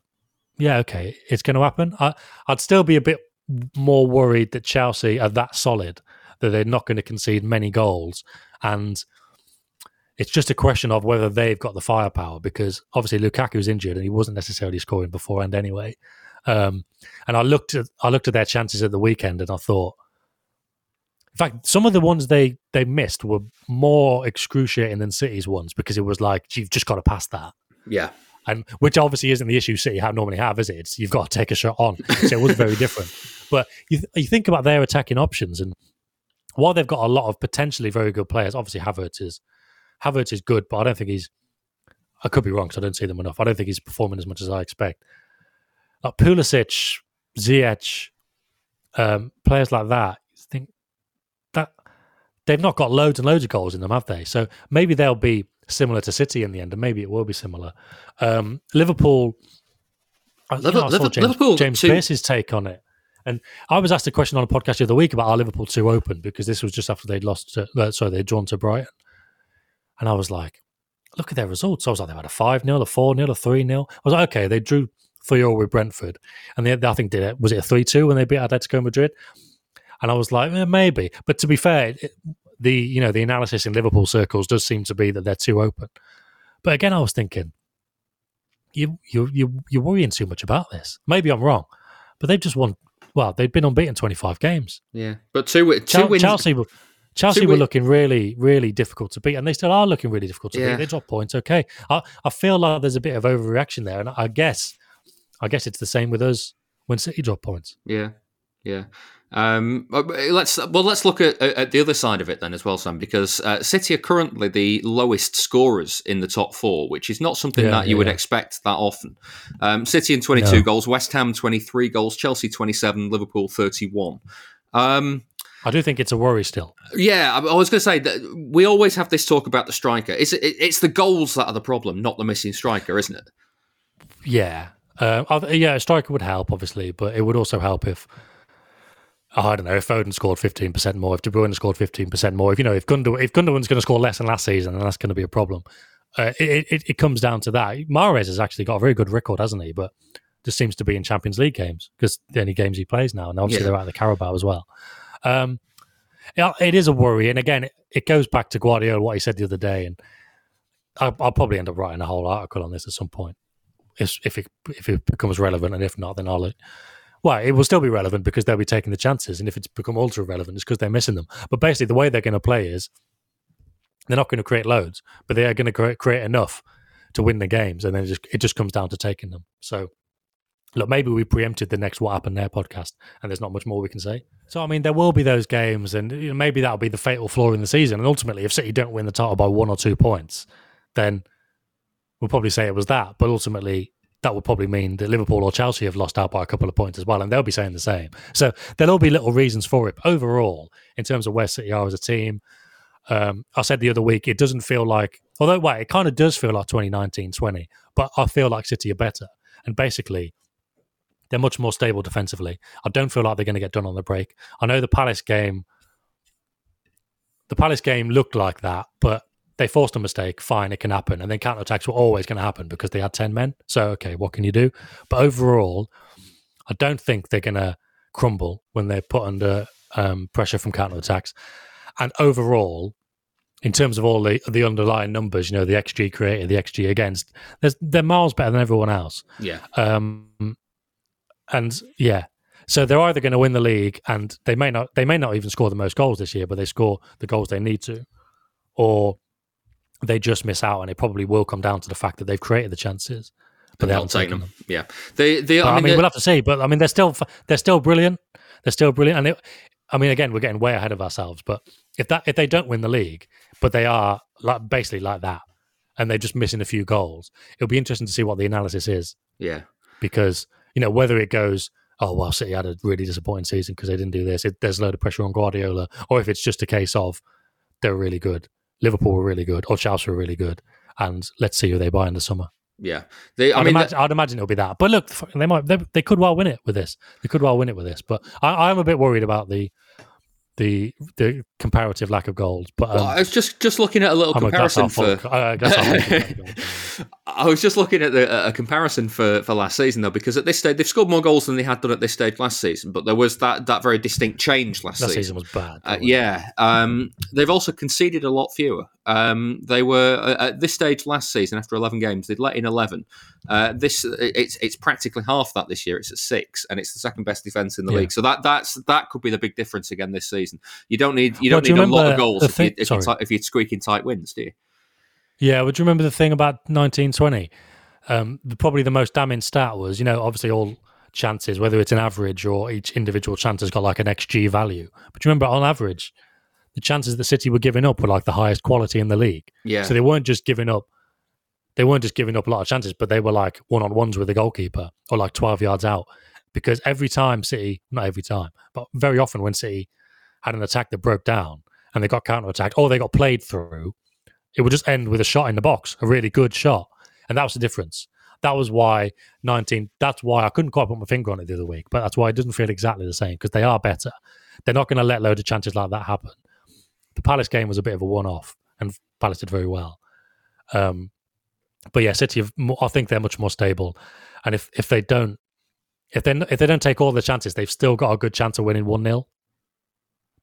yeah, okay, it's going to happen. I, I'd still be a bit more worried that Chelsea are that solid that they're not going to concede many goals, and it's just a question of whether they've got the firepower because obviously Lukaku Lukaku's injured and he wasn't necessarily scoring beforehand anyway. Um, and I looked at I looked at their chances at the weekend and I thought, in fact, some of the ones they they missed were more excruciating than City's ones because it was like you've just got to pass that, yeah. and which obviously isn't the issue City have normally have, is it? It's, you've got to take a shot on, so it was very different. [laughs] But you you think about their attacking options and while they've got a lot of potentially very good players, obviously Havertz is Havertz is good, but I don't think he's. I could be wrong because I don't see them enough. I don't think he's performing as much as I expect. Like Pulisic, Ziyech, um, players like that. you Think that they've not got loads and loads of goals in them, have they? So maybe they'll be similar to City in the end, and maybe it will be similar. Um, Liverpool. I, you know, saw James, Liverpool James Pearce's take on it. And I was asked a question on a podcast the other week about our Liverpool two open because this was just after they'd lost, to, uh, sorry, they'd drawn to Brighton. And I was like, look at their results. I was like, they've had a 5 0, a 4 0, a 3 0. I was like, okay, they drew 3 0 with Brentford. And they, I think, did it, was it a 3 2 when they beat Atletico Madrid? And I was like, eh, maybe. But to be fair, it, the you know the analysis in Liverpool circles does seem to be that they're too open. But again, I was thinking, you you you you're worrying too much about this. Maybe I'm wrong, but they've just won. Well, they've been unbeaten 25 games. Yeah, but two, two Chel- wins. Chelsea were Chelsea two were win- looking really, really difficult to beat, and they still are looking really difficult to Yeah. beat. They drop points, okay. I, I feel like there's a bit of overreaction there, and I guess, I guess it's the same with us when City drop points. Yeah, yeah. Um, let's well, let's look at, at the other side of it then as well, Sam, because uh, City are currently the lowest scorers in the top four, which is not something Yeah, that you yeah, would expect that often. Um, City in twenty two No. goals, West Ham twenty three goals, Chelsea twenty seven, Liverpool thirty one. Um, I do think it's a worry still. yeah, I, I was going to say that we always have this talk about the striker. It's it, it's the goals that are the problem, not the missing striker, isn't it? Yeah, I- yeah, a striker would help, obviously, but it would also help if oh, I don't know if Foden scored fifteen percent more, if De Bruyne scored fifteen percent more. If you know if if Gundogan's going to score less than last season, then that's going to be a problem. Uh, it, it it comes down to that. Mahrez has actually got a very good record, hasn't he? But just seems to be in Champions League games because the only games he plays now, and obviously Yeah. they're out of the Carabao as well. Um, yeah, it is a worry, and again, it, it goes back to Guardiola what he said the other day, and I, I'll probably end up writing a whole article on this at some point if if it if it becomes relevant, and if not, then I'll. Well, it will still be relevant because they'll be taking the chances, and if it's become ultra relevant, it's because they're missing them. But basically, the way they're going to play is they're not going to create loads, but they are going to create, enough to win the games, and then it just it just comes down to taking them. So, look, maybe we preempted the next what happened there podcast, and there's not much more we can say. So, I mean, there will be those games, and you know, maybe that'll be the fatal flaw in the season. And ultimately, if City don't win the title by one or two points, then we'll probably say it was that. But ultimately, that would probably mean that Liverpool or Chelsea have lost out by a couple of points as well, and they'll be saying the same. So there'll all be little reasons for it. But overall, in terms of where City are as a team, um, I said the other week, it doesn't feel like, although, wait, it kind of does feel like 2019 20, but I feel like City are better. And basically, they're much more stable defensively. I don't feel like they're going to get done on the break. I know the Palace game, the Palace game looked like that, but they forced a mistake. Fine, it can happen. And then counter attacks were always going to happen because they had 10 men. So, okay, what can you do? But overall, I don't think they're going to crumble when they're put under um, pressure from counter attacks. And overall, in terms of all the the underlying numbers, you know, the XG created, the XG against, they're miles better than everyone else. Yeah. Um, and yeah, so they're either going to win the league, and they may not they may not even score the most goals this year, but they score the goals they need to, or they just miss out, and it probably will come down to the fact that they've created the chances, but they haven't taken them. them. Yeah, they they. I mean, I mean we'll have to see, but I mean, they're still they're still brilliant. They're still brilliant, and it, I mean, again, we're getting way ahead of ourselves, but if that if they don't win the league, but they are like basically like that, and they're just missing a few goals, it'll be interesting to see what the analysis is. Yeah, because you know whether it goes, oh well, City had a really disappointing season because they didn't do this. It, there's a load of pressure on Guardiola, or if it's just a case of they're really good, Liverpool were really good, or Chelsea were really good, and let's see who they buy in the summer. Yeah, they, I I'd mean, imagine, I'd imagine it'll be that. But look, they might, they, they could well win it with this. They could well win it with this. But I, I'm a bit worried about the the the comparative lack of goals. But um, well, I was just just looking at a little I'm comparison glass for. [laughs] I was just looking at the, a comparison for, for last season though, because at this stage they've scored more goals than they had done at this stage last season, but there was that, that very distinct change last that season. season was bad. Uh, yeah, um, they've also conceded a lot fewer. Um, they were uh, at this stage last season after eleven games, they'd let in eleven. Uh, this it's it's practically half that this year. It's at six, and it's the second best defense in the Yeah. league. So that that's that could be the big difference again this season. You don't need you Well, don't do you need a lot of remember goals the if, you, thing- if, you sorry. ti- if you're squeaking tight wins, do you? Yeah, would you remember the thing about 1920? Um, the, probably the most damning stat was, you know, obviously all chances, whether it's an average or each individual chance has got like an XG value. But you remember, on average, the chances that City were giving up were like the highest quality in the league. Yeah. So they weren't just giving up. They weren't just giving up a lot of chances, but they were like one on ones with the goalkeeper or like 12 yards out. Because every time City, not every time, but very often when City had an attack that broke down and they got counter attacked or they got played through, it would just end with a shot in the box, a really good shot. And that was the difference. That was why 19, that's why I couldn't quite put my finger on it the other week, but that's why it doesn't feel exactly the same because they are better. They're not going to let loads of chances like that happen. The Palace game was a bit of a one off and Palace did very well. Um, but yeah, City, have, I think they're much more stable. And if, if they don't, if they if they don't take all the chances, they've still got a good chance of winning one 0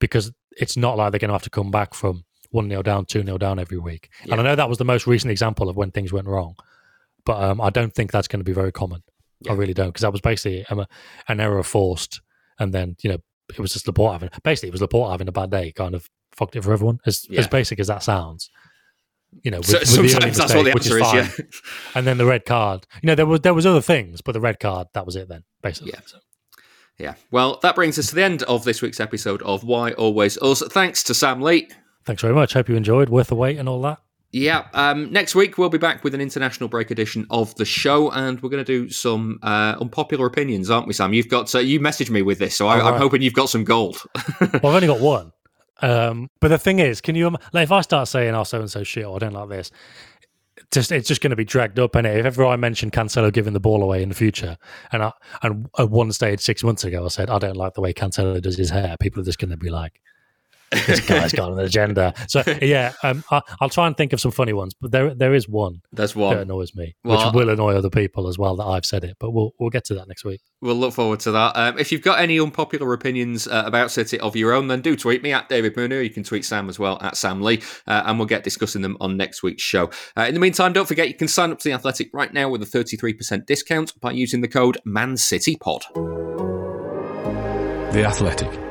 because it's not like they're going to have to come back from one 0 down, two 0 down every week. And I know that was the most recent example of when things went wrong, but um, I don't think that's going to be very common. I really don't because that was basically um, an error forced, and then you know it was just Laporte having basically it was Laporte having a bad day, kind of fucked it for everyone. As Yeah. as basic as that sounds, you know, with, So- with the sometimes that's what the mistake, which is answer is, fine. yeah. and then the red card. You know, there was there was other things, but the red card that was it. Then basically, Yeah. Yeah. Well, that brings us to the end of this week's episode of Why Always Us. Thanks to Sam Lee. Thanks very much. Hope you enjoyed. Worth the wait and all that. Yeah, um, next week we'll be back with an international break edition of the show, and we're going to do some uh, unpopular opinions, aren't we, Sam? You've got uh, you messaged me with this, so I, right. hoping you've got some gold. [laughs] well, I've only got one. Um, but the thing is, can you like if I start saying, "Oh, so and so shit," or "I don't like this," just it's just going to be dragged up. And if ever I mention Cancelo giving the ball away in the future, and I, and at one stage six months ago I said I don't like the way Cancelo does his hair, people are just going to be like, this guy's got an agenda. So [laughs] yeah, um, I, will try and think of some funny ones, but there there is one. There's one that annoys me, Well, which will annoy other people as well that I've said it. But we'll we'll get to that next week. We'll look forward to that. Um, if you've got any unpopular opinions uh, about City of your own, then do tweet me at David Mooney. You can tweet Sam as well at Sam Lee, uh, and we'll get discussing them on next week's show. Uh, in the meantime, don't forget you can sign up to the Athletic right now with a 33% discount by using the code ManCityPod. The Athletic.